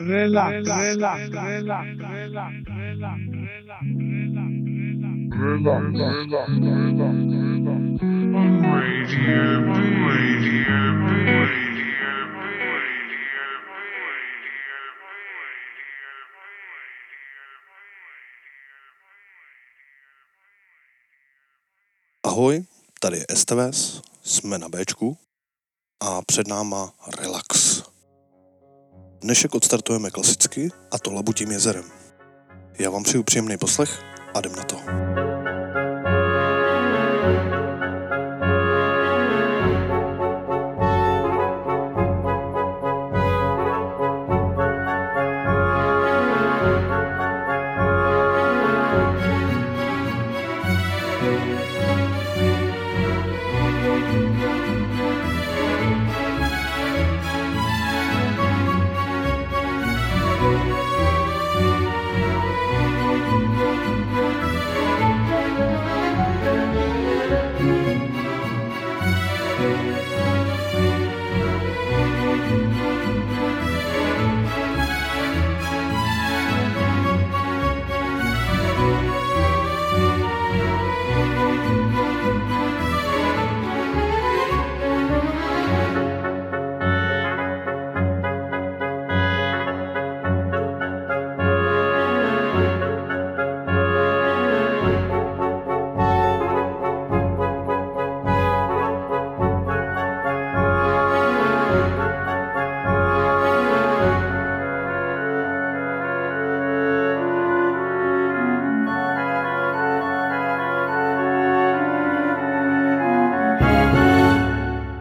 relax, relax, relax, relax, relax. Ahoj, tady je STVS, jsme na Bčku a před náma Relax. Dnešek odstartujeme klasicky a to Labutím jezerem. Já vám přeju příjemný poslech a jdem na to.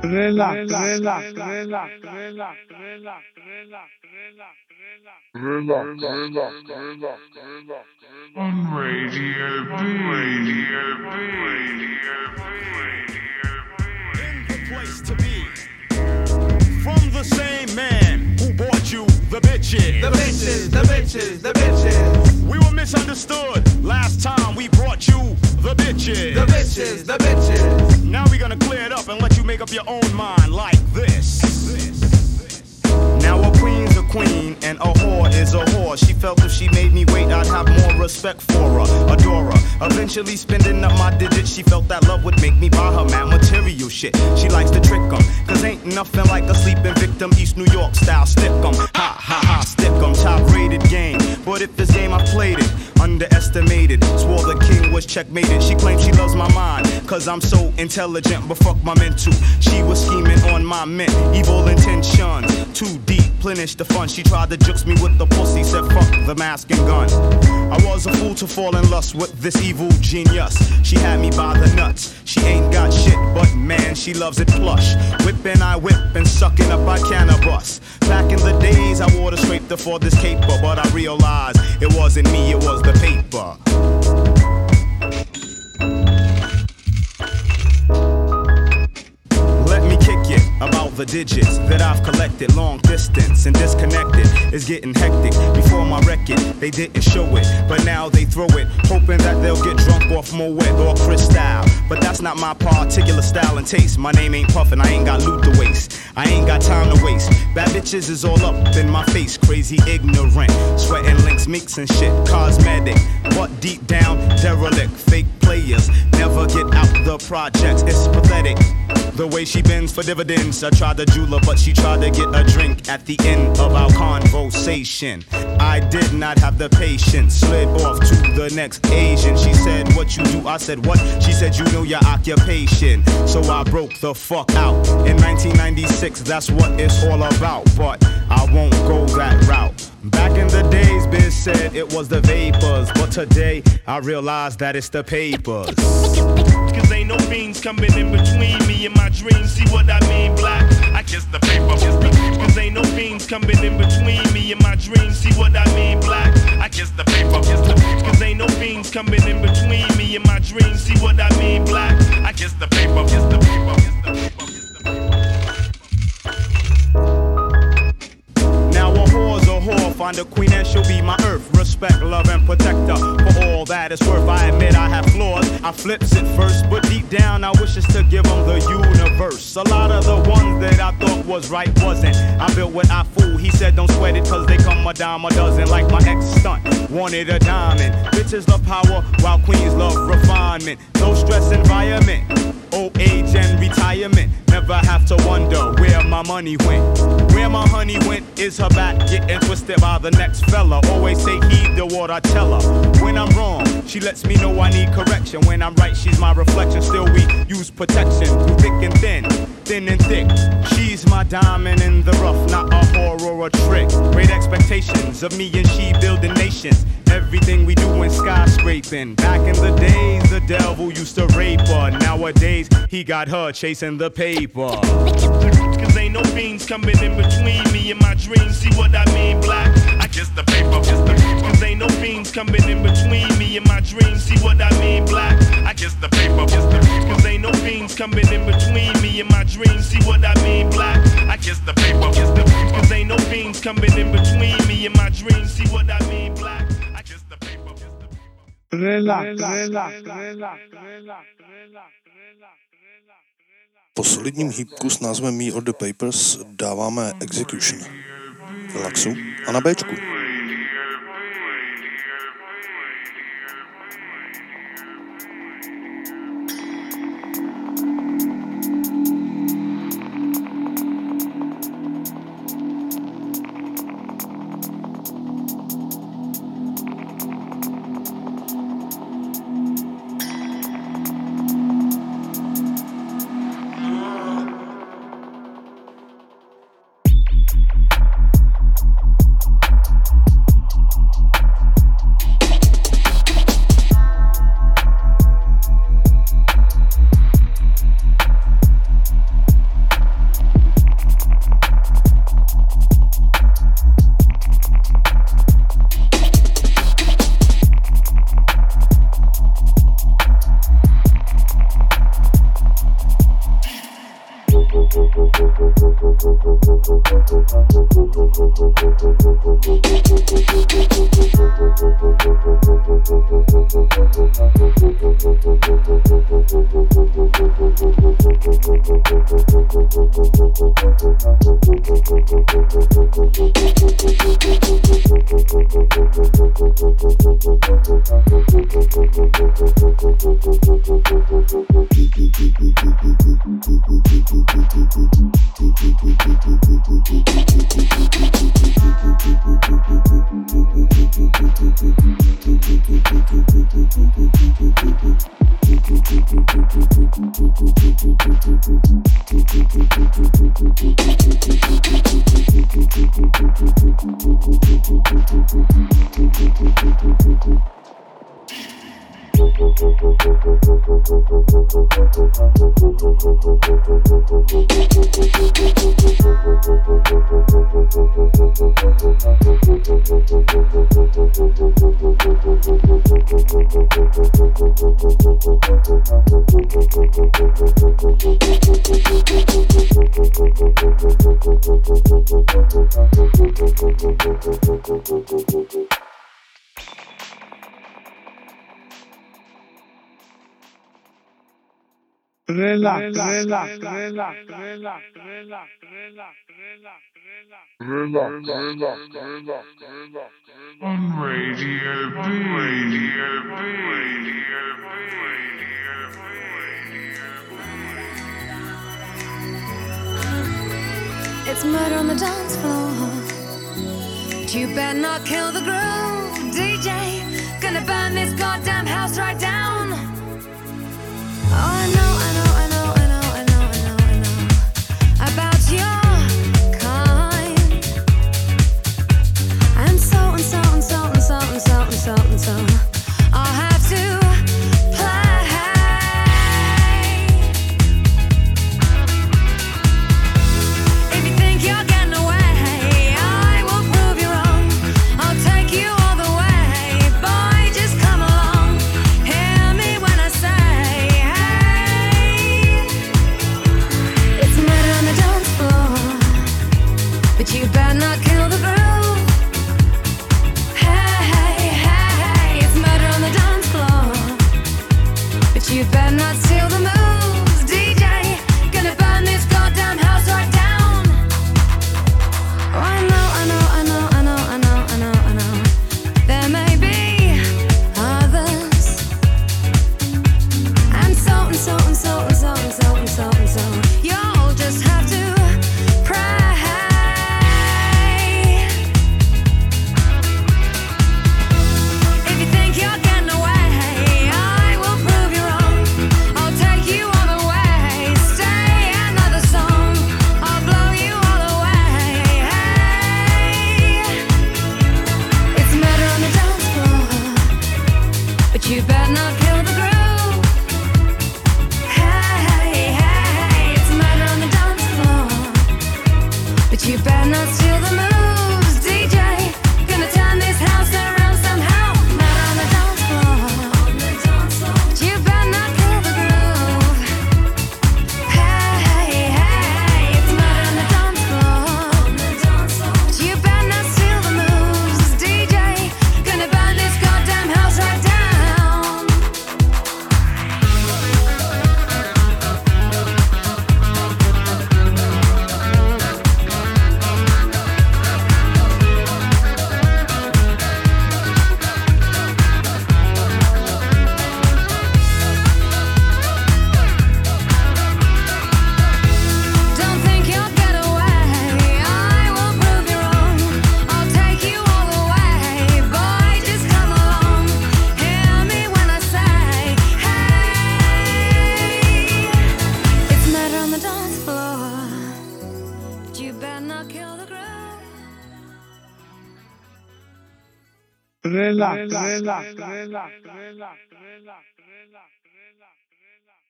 Relax, relax, relax, relax, relax, relax, On Radio B, Radio B, Radio the place to be. The same man who bought you the bitches. The bitches, the bitches, the bitches, We were misunderstood last time we brought you the bitches. the bitches, the bitches. Now we're gonna clear it up and let you make up your own mind like this. Now a queen and a whore is a whore. She felt if she made me wait, I'd have more respect for her, adore her. Eventually spending up my digits, she felt that love would make me buy her mad material shit. She likes to trick 'em, cause ain't nothing like a sleeping victim, East New York style stick 'em. Ha ha ha, stick 'em, top rated game. But if this game I played it, underestimated. Swore the king was checkmated. She claims she loves my mind, cause I'm so intelligent, but fuck my mental. She was scheming on my mint, evil intentions. Too deep, plenish the fun. She tried to jukes me with the pussy, said fuck the mask and gun. I was a fool to fall in lust with this evil genius. She had me by the nuts. She ain't got shit, but man, she loves it plush. Whipping, I whip, and sucking up, I cannabis. Back in the days, I wore the scraper for this caper, but I realized it wasn't me, it was the paper. The digits that I've collected. Long distance and disconnected is getting hectic. Before my record, they didn't show it, but now they throw it, hoping that they'll get drunk off Moet or Cristal. But that's not my particular style and taste. My name ain't Puffin', I ain't got loot to waste. I ain't got time to waste. Bad bitches is all up in my face, crazy ignorant. Sweating links, mix and shit, cosmetic. But deep down, derelict, fake players never get out the projects. It's pathetic. The way she bends for dividends. I tried to jewel her, but she tried to get a drink at the end of our conversation. I did not have the patience. Slid off to the next Asian. She said, What you do? I said, What? She said, You know your occupation. So I broke the fuck out. In 1996, that's what it's all about. But I won't go that route. Back in the days, Biz said it was the vapors. But today, I realize that it's the papers. Cause ain't no fiends coming in between me and my dreams. See what I mean, black? Kiss the paper. Cause ain't no fiends coming in between me and my dreams. See what I mean, black? I kiss the paper. Cause ain't no fiends coming in between me and my dreams. See what I mean, black? I kiss the paper. Kiss the paper. Kiss the paper. Find a queen and she'll be my earth. Respect, love, and protector. For all that it's worth, I admit I have flaws. I flips it first, but deep down I wish it's to give them the universe. A lot of the ones that I thought was right wasn't. I built what I fool. He said don't sweat it cause they come a dime a dozen like my ex stunt. Wanted a diamond. Bitches love power while queens love refinement. No stress environment. Old age and retirement. Never have to wonder where my money went. Where my honey went is her back getting twisted by the next fella. Always say heed to what I tell her. When I'm wrong, she lets me know I need correction. When I'm right, she's my reflection. Still, we use protection through thick and thin, thin and thick. She's my diamond in the rough, not a horror or a trick. Great expectations of me and she building nations. Everything we do in skyscraping. Back in the days, the devil used to rape her. Nowadays, he got her chasing the paper. Cause ain't no fiends coming in between me and my dreams. See what I mean, black? I kiss the paper, kiss the paper. Cause ain't no fiends coming in between me and my dreams. See what I mean, black? I kiss the paper, kiss the paper. Cause ain't no fiends coming in between me and my dreams. See what I mean, black? I kiss the paper, kiss the paper. Cause ain't no fiends coming in between me and my dreams. See what I mean, black? I kiss the paper, kiss the paper. Relax, relax, relax, relax, Po solidním hýbku s názvem Me or the Papers dáváme Execution. Relaxu a na Bčku. On Radio B. Radio B. Radio It's murder on the dance floor. But you better not kill the groove, DJ. Gonna burn this goddamn house right down. Oh, I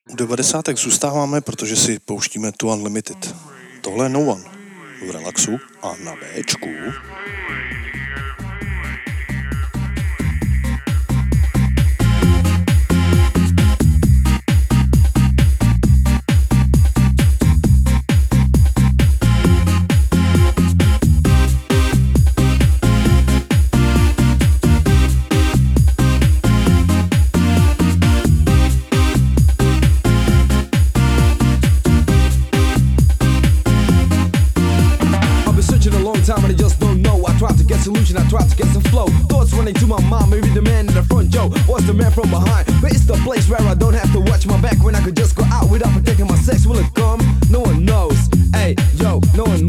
U devadesátek zůstáváme, protože si pouštíme tu Unlimited. Tohle je No One v relaxu a na Bčku. To get some flow. Thoughts running to my mind, maybe the man in the front, Joe, was the man from behind. But it's the place where I don't have to watch my back when I could just go out without protecting my sex. Will it come? No one knows. Hey, yo, no one knows.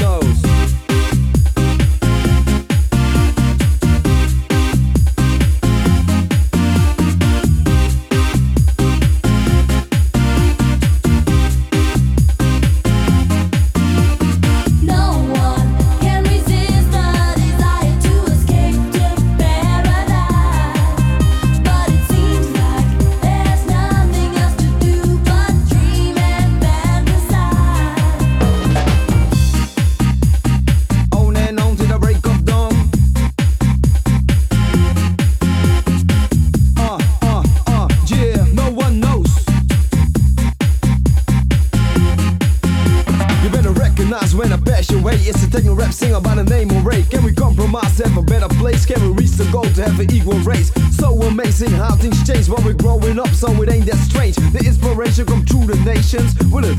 Strange. The inspiration come through the nations. Will it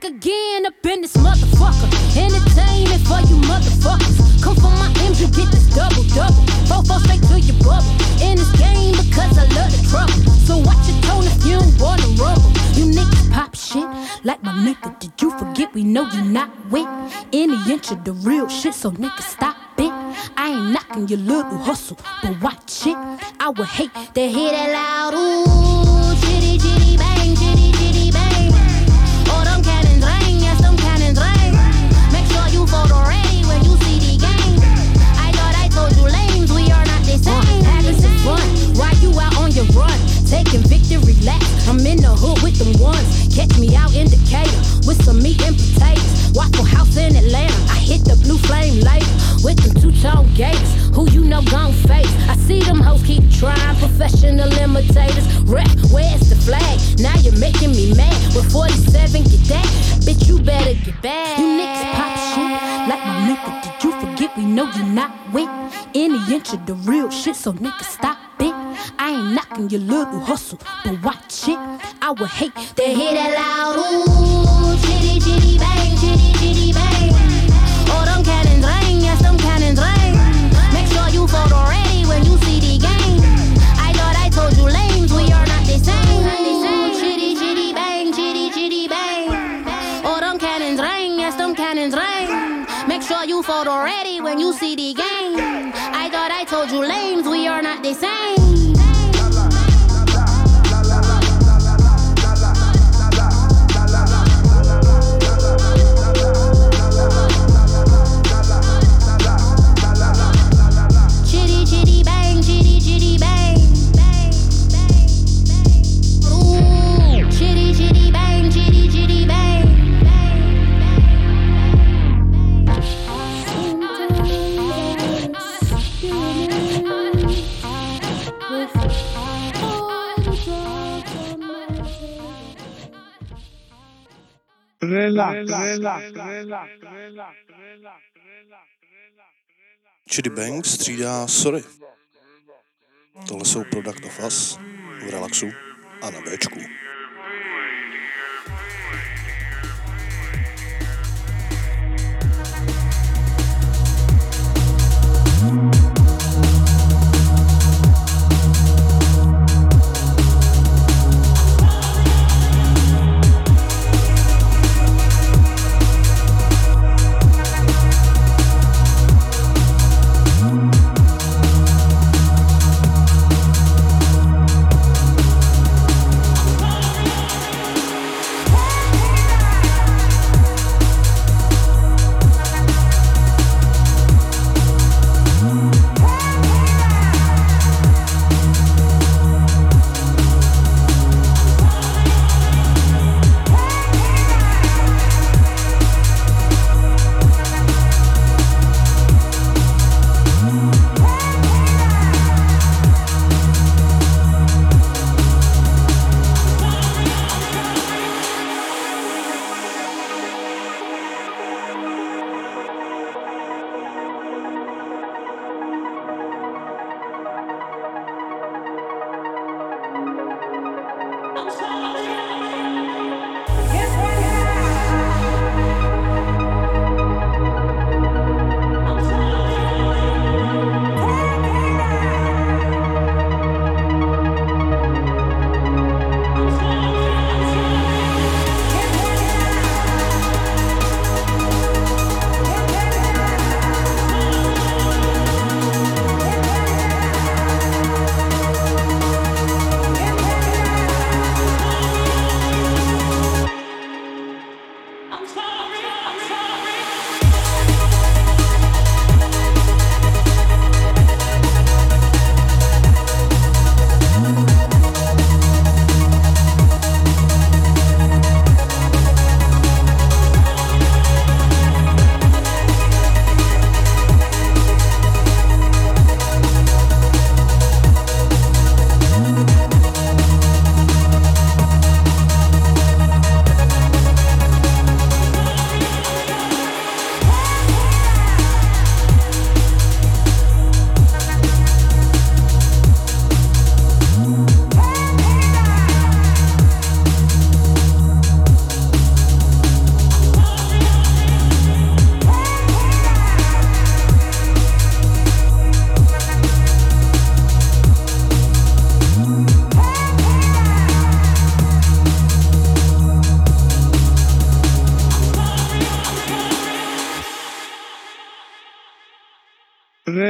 Back again up in this motherfucker. Entertainment for you motherfuckers. Come for my M's, you get this double double. Fofo straight to your bubble. In this game because I love the trouble. So watch your tone if you don't wanna rumble. You niggas pop shit like my nigga. Did you forget we know you not with any inch of the real shit? So niggas stop it. I ain't knocking your little hustle, but watch it. I would hate to hear that loud ooh, chitty chitty Taking victory laps, I'm in the hood with them ones. Catch me out in Decatur with some meat and potatoes. Waffle House in Atlanta, I hit the blue flame later with them two-tone gators. Who you know gon' face? I see them hoes keep trying, professional imitators. Rap, where's the flag? Now you're making me mad. With 47, get that? Bitch, you better get back. You niggas pop shit like my nigga. Did you like we know you're not with any inch of the real shit, so nigga stop it. I ain't knocking your little hustle, but watch it. I would hate to hear that loud ooh, chitty chitty bang, chitty chitty bang. Oh, them cannons ring, yes, them cannons ring. Make sure you fold the ring. Make sure you photo ready when you see the game. I thought I told you lames, we are not the same. Chitty Bang střídá Sorry. Tohle jsou Product of Us v relaxu a na Bčku. relax, relax,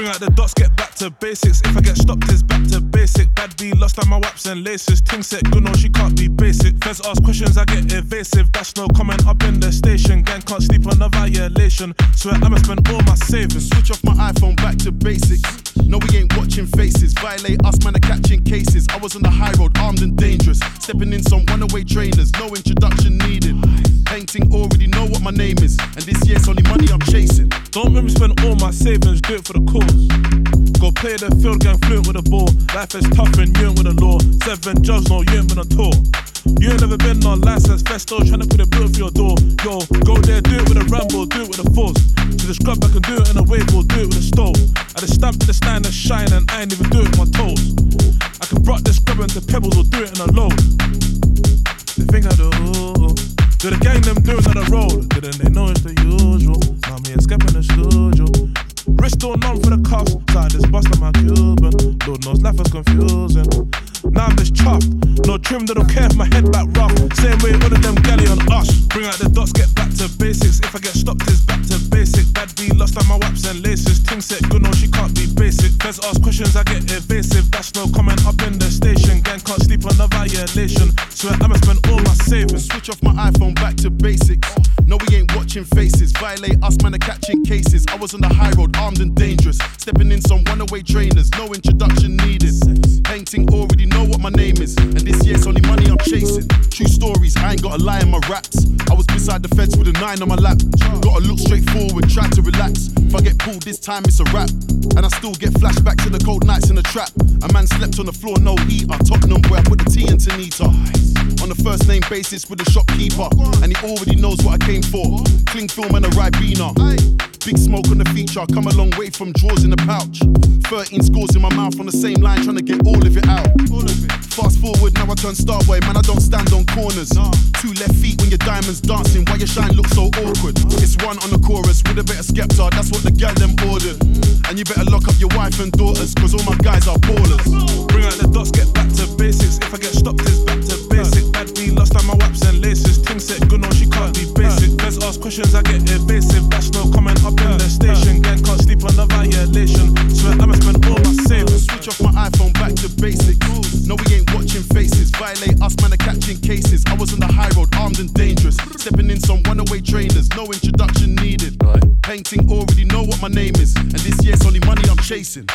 Bring out the dots, get back to basics. If I get stopped, it's back to basic. Bad B lost on my waps and laces. Ting set good, no, she can't be basic. Feds ask questions, I get evasive. That's no comment up in the station. Gang can't sleep on a violation. Swear I'ma spend all my savings. Switch off my iPhone back to basics. No, we ain't watching faces. Violate us, man, are catching cases. I was on the high road, armed and dangerous. Stepping in some runaway trainers, no introduction needed. Painting already know what my name is, and this year's only money I'm chasing. Don't make me spend all my savings, do it for the cause. Go play the field, gang fluent with the ball. Life is tough and you ain't with the law. Seven jobs, no, you ain't been on tour. You ain't never been on license, festo, trying to put a bill for your door. Yo, go there, do it with a ramble, do it with a force. To the scrub, I can do it in a wave or do it with a stove. I just stamp to the stand and shine, and I ain't even do it with my toes. I can rock this scrub into pebbles or do it in a load. The thing I do, do the gang them do it on the road. Didn't they know it's the usual? Now me in the studio. Wrist all numb for the so I just bust on my Cuban. Lord knows life is confusing. Now I'm just chuffed. No trim, they don't care if my head back rough. Same way all of them galley on us. Bring out the dots, get back to basics. If I get stopped, it's back to basic. Bad B lost on my waps and laces. Ting set good, no, she can't be basic. Feds ask questions, I get evasive. That's no comment up in the station. Gang can't sleep on the violation. Swear I'ma spend all my savings. Switch off my iPhone back to basics. No, we ain't watching faces. Violate us, man, are catching cases. I was on the high road, armed and dangerous. Stepping in some runaway trainers, no introduction needed. Painting already know what my name is, and this year's only money I'm chasing. True stories, I ain't got a lie in my raps. I was beside the feds with a nine on my lap. Gotta look straight forward, try to relax. If I get pulled this time, it's a wrap. And I still get flashback to the cold nights in the trap. A man slept on the floor, no heater. Tottenham, where I put the tea in Tanita. On the first name basis with the shopkeeper, and he already knows what I came for. Cling film and a Ribena. Big smoke on the feature, I come a long way from drawers in the pouch. 13 scores in my mouth on the same line, trying to get all of it out. All of it. Fast forward, now I turn star boy, man, I don't stand on corners. Two left feet when your diamonds dancing, why your shine looks so awkward? It's one on the chorus with a bit of skepta, that's what the gal them ordered. Mm. And you better lock up your wife and daughters, cause all my guys are ballers. Bring out the dots, get back to basics. If I get stopped, it's back to basic. Bad B lost on my waps and laces. Ting set good, on, she can't be basic. Feds ask questions, I get evasive. That's no comment up in the station. Gang can't sleep on the violation. Swear I'ma spend all my savings. Off my iPhone back to basics. No, we ain't watching faces. Violate us, man, are catching cases. I was on the high road, armed and dangerous. Stepping in some runaway trainers, no introduction needed. Painting already know what my name is, and this year's only money I'm chasing.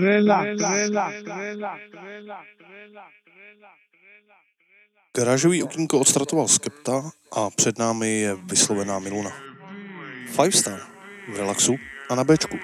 Relax, relax, relax, relax. Garážový okýnko odstartoval Skepta a před námi je vyslovená Miluna. Five Star v relaxu a na Bčku.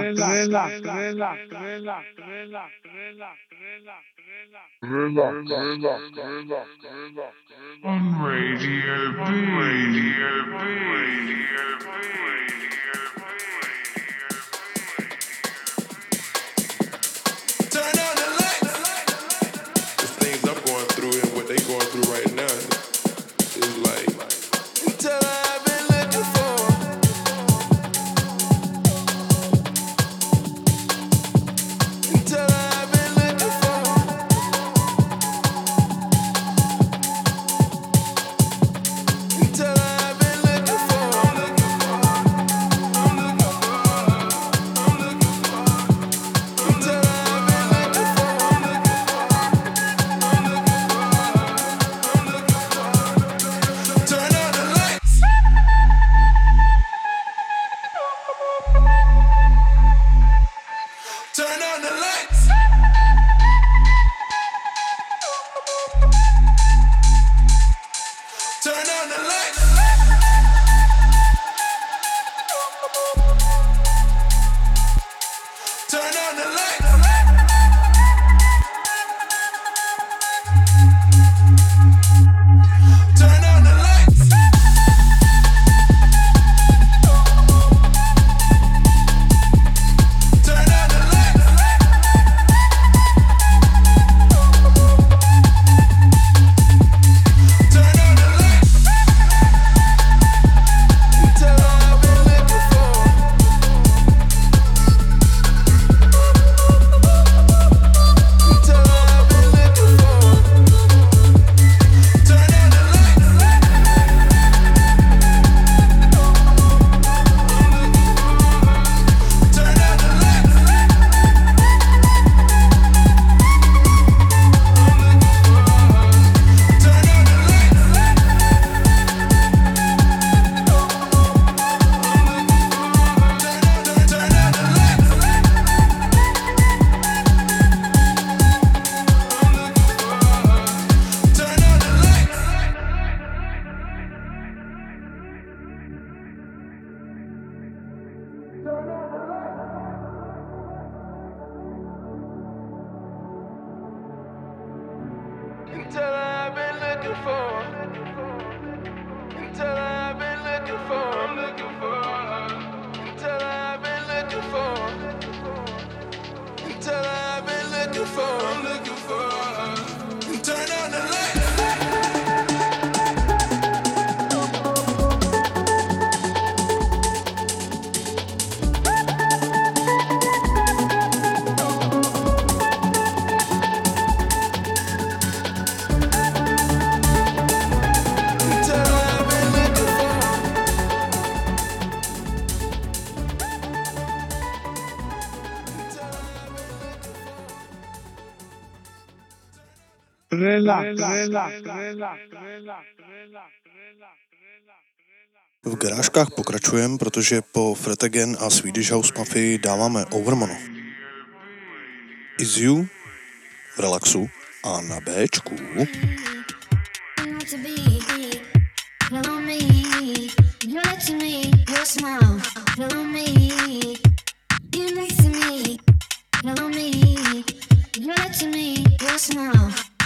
Relax, relax, relax, for. I'm looking for. V garážkách pokračujeme, protože po Fretagen a Swedish House Mafii dáváme Overmano. Is You v relaxu a na Bčku. You're me.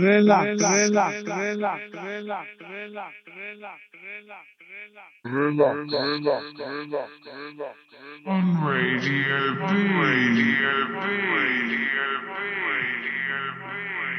relax, relax, relax, relax, relax, relax, On Radio B. Radio B. Radio relax,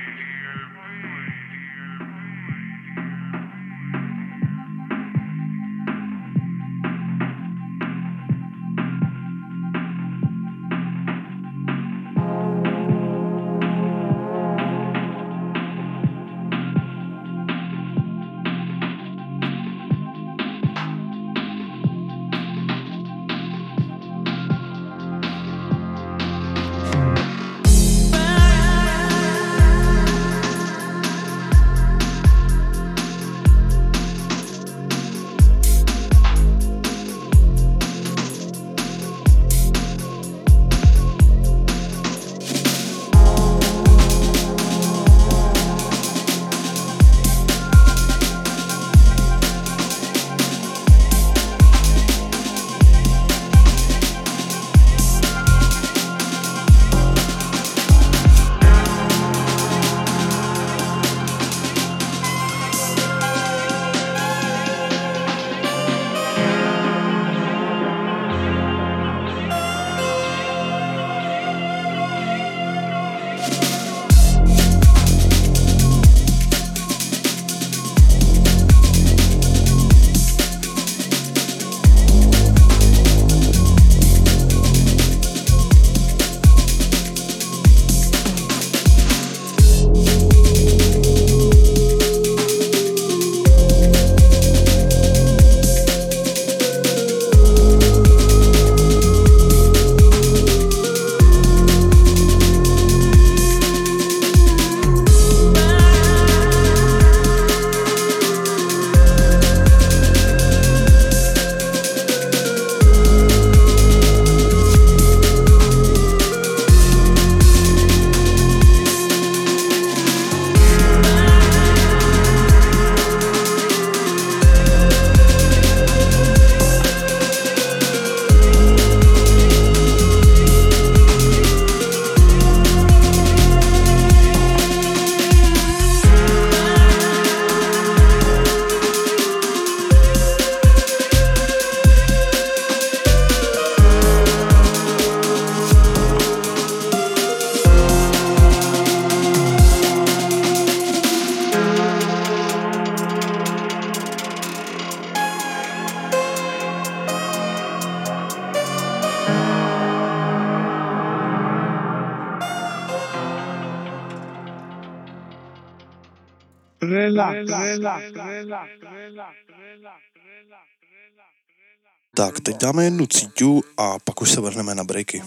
dáme jednu cíťu a pak už se vrhneme na breaky.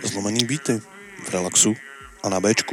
Zlomený beaty v relaxu a na Bčku.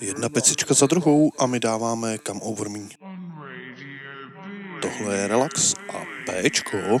Jedna pecička za druhou a my dáváme kam over me. Tohle je relax a Bčko.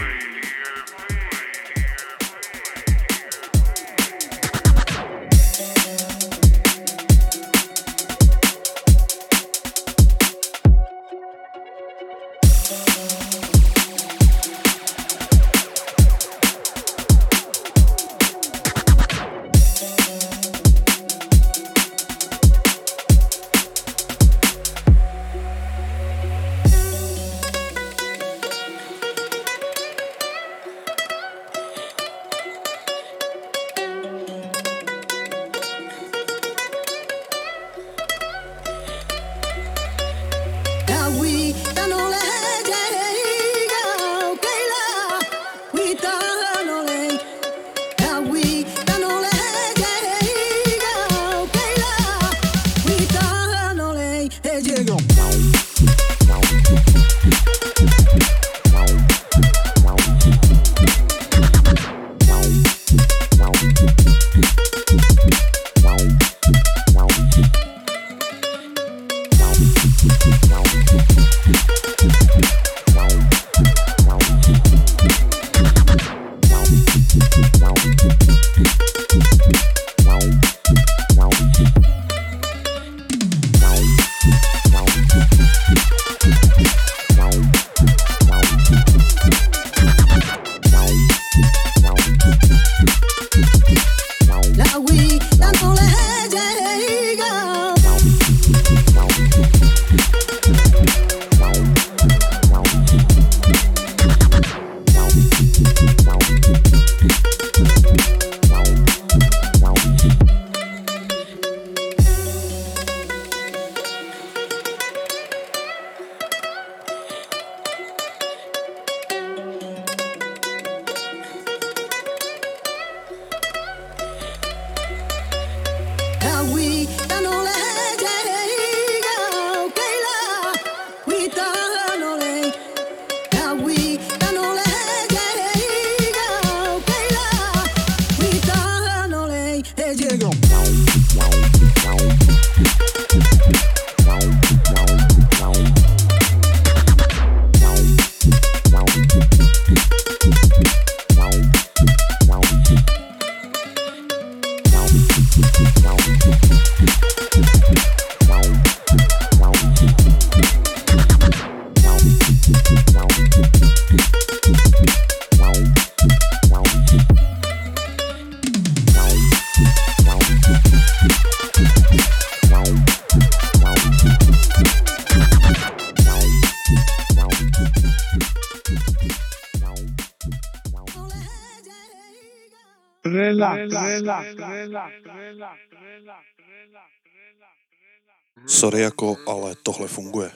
Sorry jako, ale tohle funguje.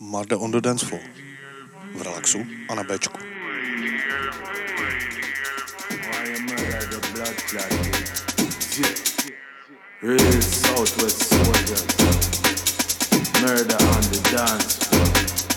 Marde on the dance floor. V relaxu a na Bčku. Real Southwest soldiers. Murder on the dance floor.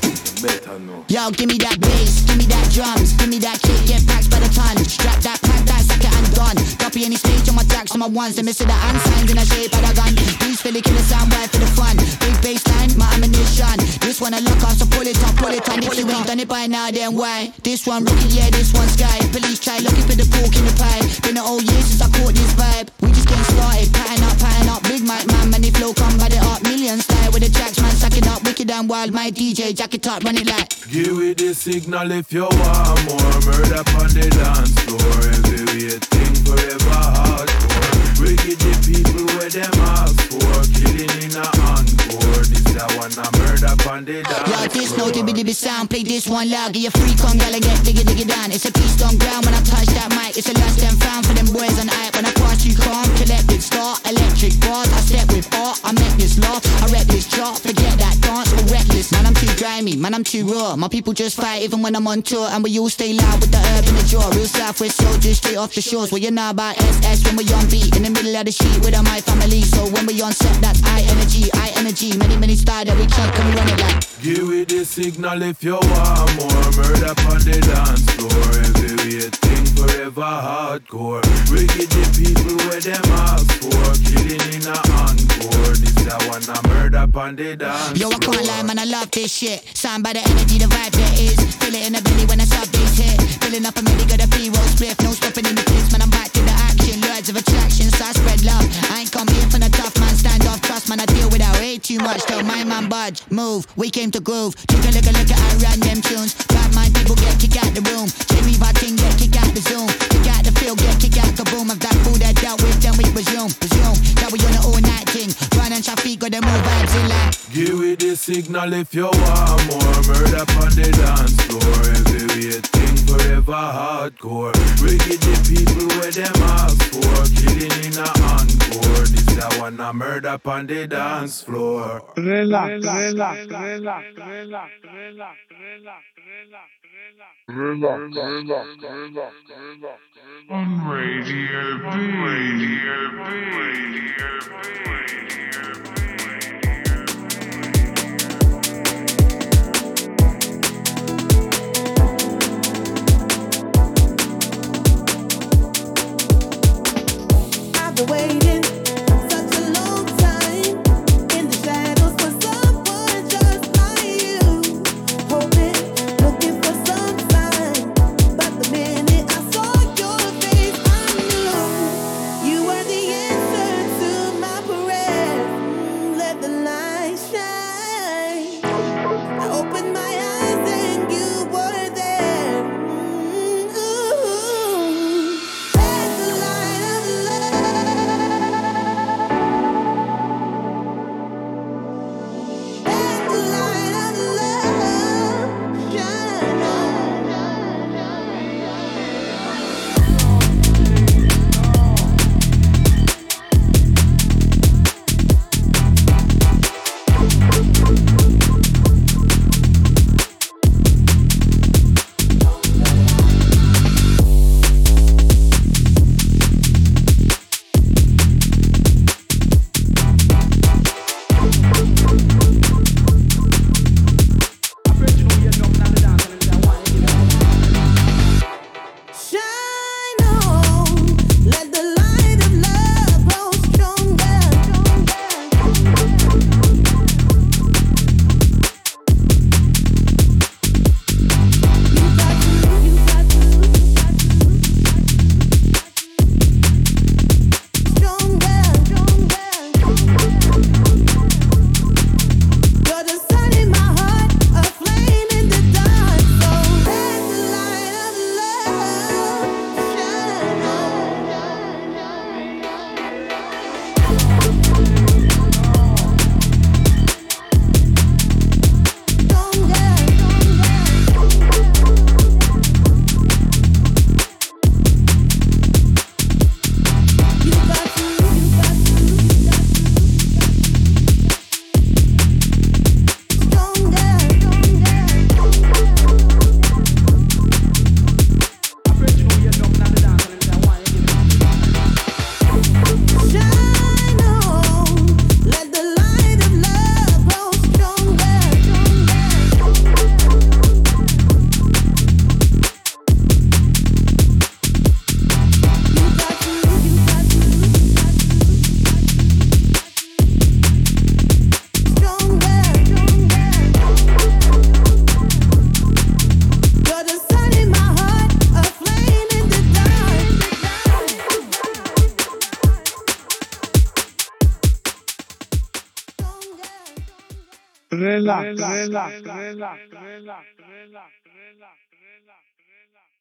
You better know. Yo, give me that bass, give me that drums, give me that kick, get packs by the ton. Strap that pack, that sucker and done. Copy any stage on my tracks on my ones, they miss the unsigned in a shape of a gun. These Philly killer sound right for the fun. Big bass line, my ammunition. This one I look off, so pull it up, pull it on. If you ain't done it by now, then why? This one rookie, yeah, this one sky. Police try looking for the pork in the pie. Been an old year since I caught this vibe. We just getting started, pattern up, pattern up. Big mic man, the flow come by the art. Millions style with the tracks, man, sucking up. Wicked and wild, my DJ, jacket up, run it like. Give it the signal if you want more. Murder on the dance dibby. Play this one loud. Get your freak on, come, gala get diggy diggy down. It's a piece on ground when I touch that mic. It's a last and found for them boys on hype. I grimy. Man, I'm too raw. My people just fight even when I'm on tour. And we all stay loud with the herb in the jaw. Real Southwest soldiers straight off the shores. Well, you know about SS when we on beat. In the middle of the sheet with my family. So when we on set, that's I energy, I energy. Many, many style that we keep coming run it like. Give me the signal if you want more murder on the dance floor. Every thing forever hardcore. Get the people where them ask for. Killing in a encore. This I wanna murder on the dance Yo, I can't lie, man, I love this shit. Sound by the energy, the vibe there is. Feel it in the belly when I sub this hit. Filling up a milli, got a B-roll split. No stopping in the place, man, I'm back to the action. Words of attraction, so I spread love. I ain't come here for the tough man, stand off trust, man. I deal without way too much. Tell my man budge, move. We came to groove. Take a look, a look at I run them tunes. Bad mind people get kicked out the room. Cherry ting get kicked out the zoom. Kick out the field, get kicked out the boom. Of that food that dealt with, then we resume. Move vibes in. Give me the signal if you want more murder on the dance floor. Thing forever hardcore. We get the people where them ask for. Killing in a encore. This I wanna murder on the dance floor. Relax, relax, relax, relax, relax, relax, relax, relax, relax. On Radio B. Radio B. Radio I've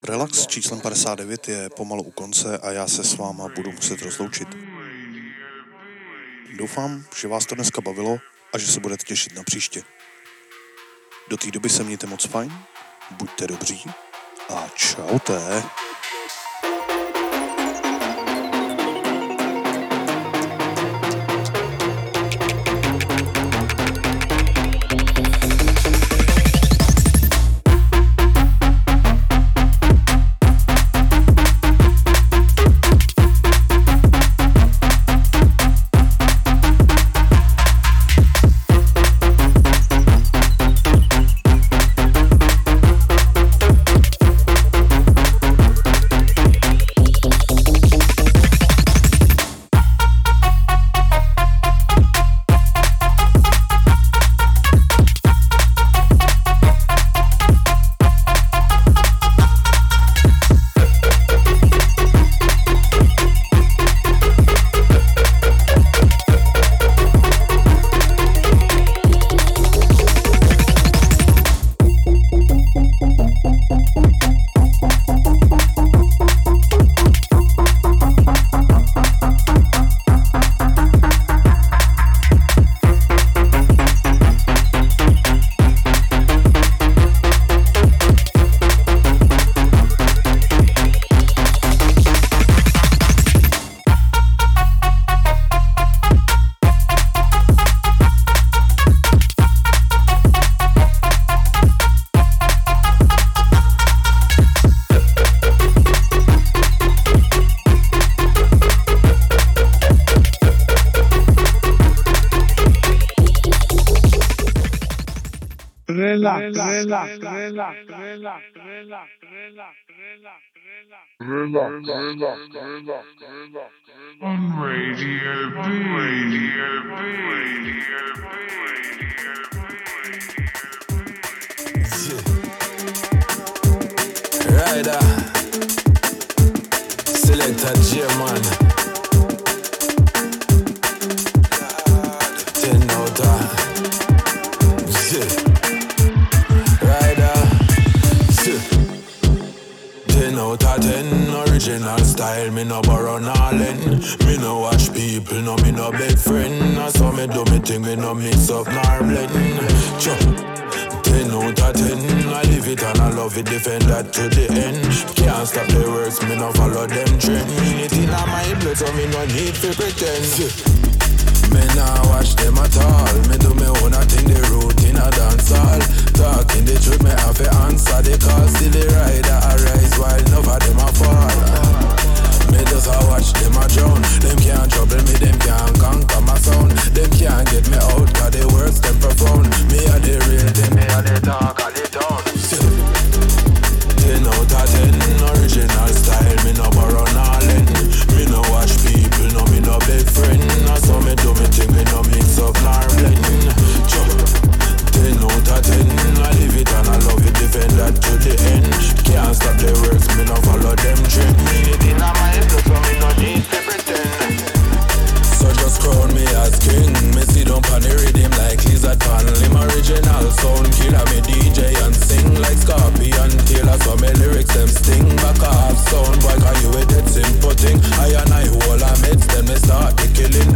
relax, s číslem 59 je pomalu u konce a já se s váma budu muset rozloučit. Doufám, že vás to dneska bavilo a že se budete těšit na příště. Do té doby se mějte moc fajn, buďte dobří a čaute. Good luck. Good luck. Original style, me no borrow nothing. Me no watch people, no me no big friend. I saw me do me thing, me no mix up nor blend. Chop. Ten out of ten, I live it and I love it, defend that to the end. Can't stop the words, me no follow them trend. It in my blood, so me no need to pretend. Me nah watch them at all. Me do me own a thing, the root in a dance hall. Talking the truth, me have to answer the call. Still the rider a rise while enough of them a fall. Me just a watch them a drown. Them can't trouble me, them can't conquer my sound. Them can't get me out, cause the words them profound. Me a the real thing, me a the talk of the town. Ten out of ten, original style, me no borrow nothing. Me no watch people, no me no big friend. I saw me do me thing, me no mix up nor blend. Chop. Ten out of ten, I live it and I love it, defend that to the end. Can't stop the works, me no follow them trend. Me it in my head, so me no need to pretend. So just crown me as king. Me jump on the rhythm like lizard pan. Lim original sound killer, me DJ and sing like Scorpion killer. So me lyrics them sting back off sound boy, can you with that simple thing? I and I hold a meds, then me start the killing.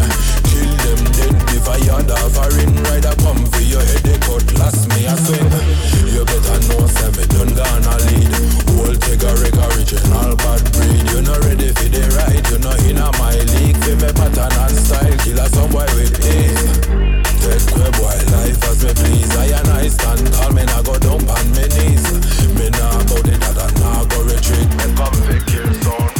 Kill them dead if I had a foreign rider come for your head, they cut last me a swing. You better know, say me done gonna lead. Whole take original bad breed. You not ready for the ride, you not in a my league. Feel me pattern and style, killer some boy with ease. Fed crab life as me please. I and I stand tall, me nah go down on me knees. Me nah bow the I nah go retreat. Me come pick your son.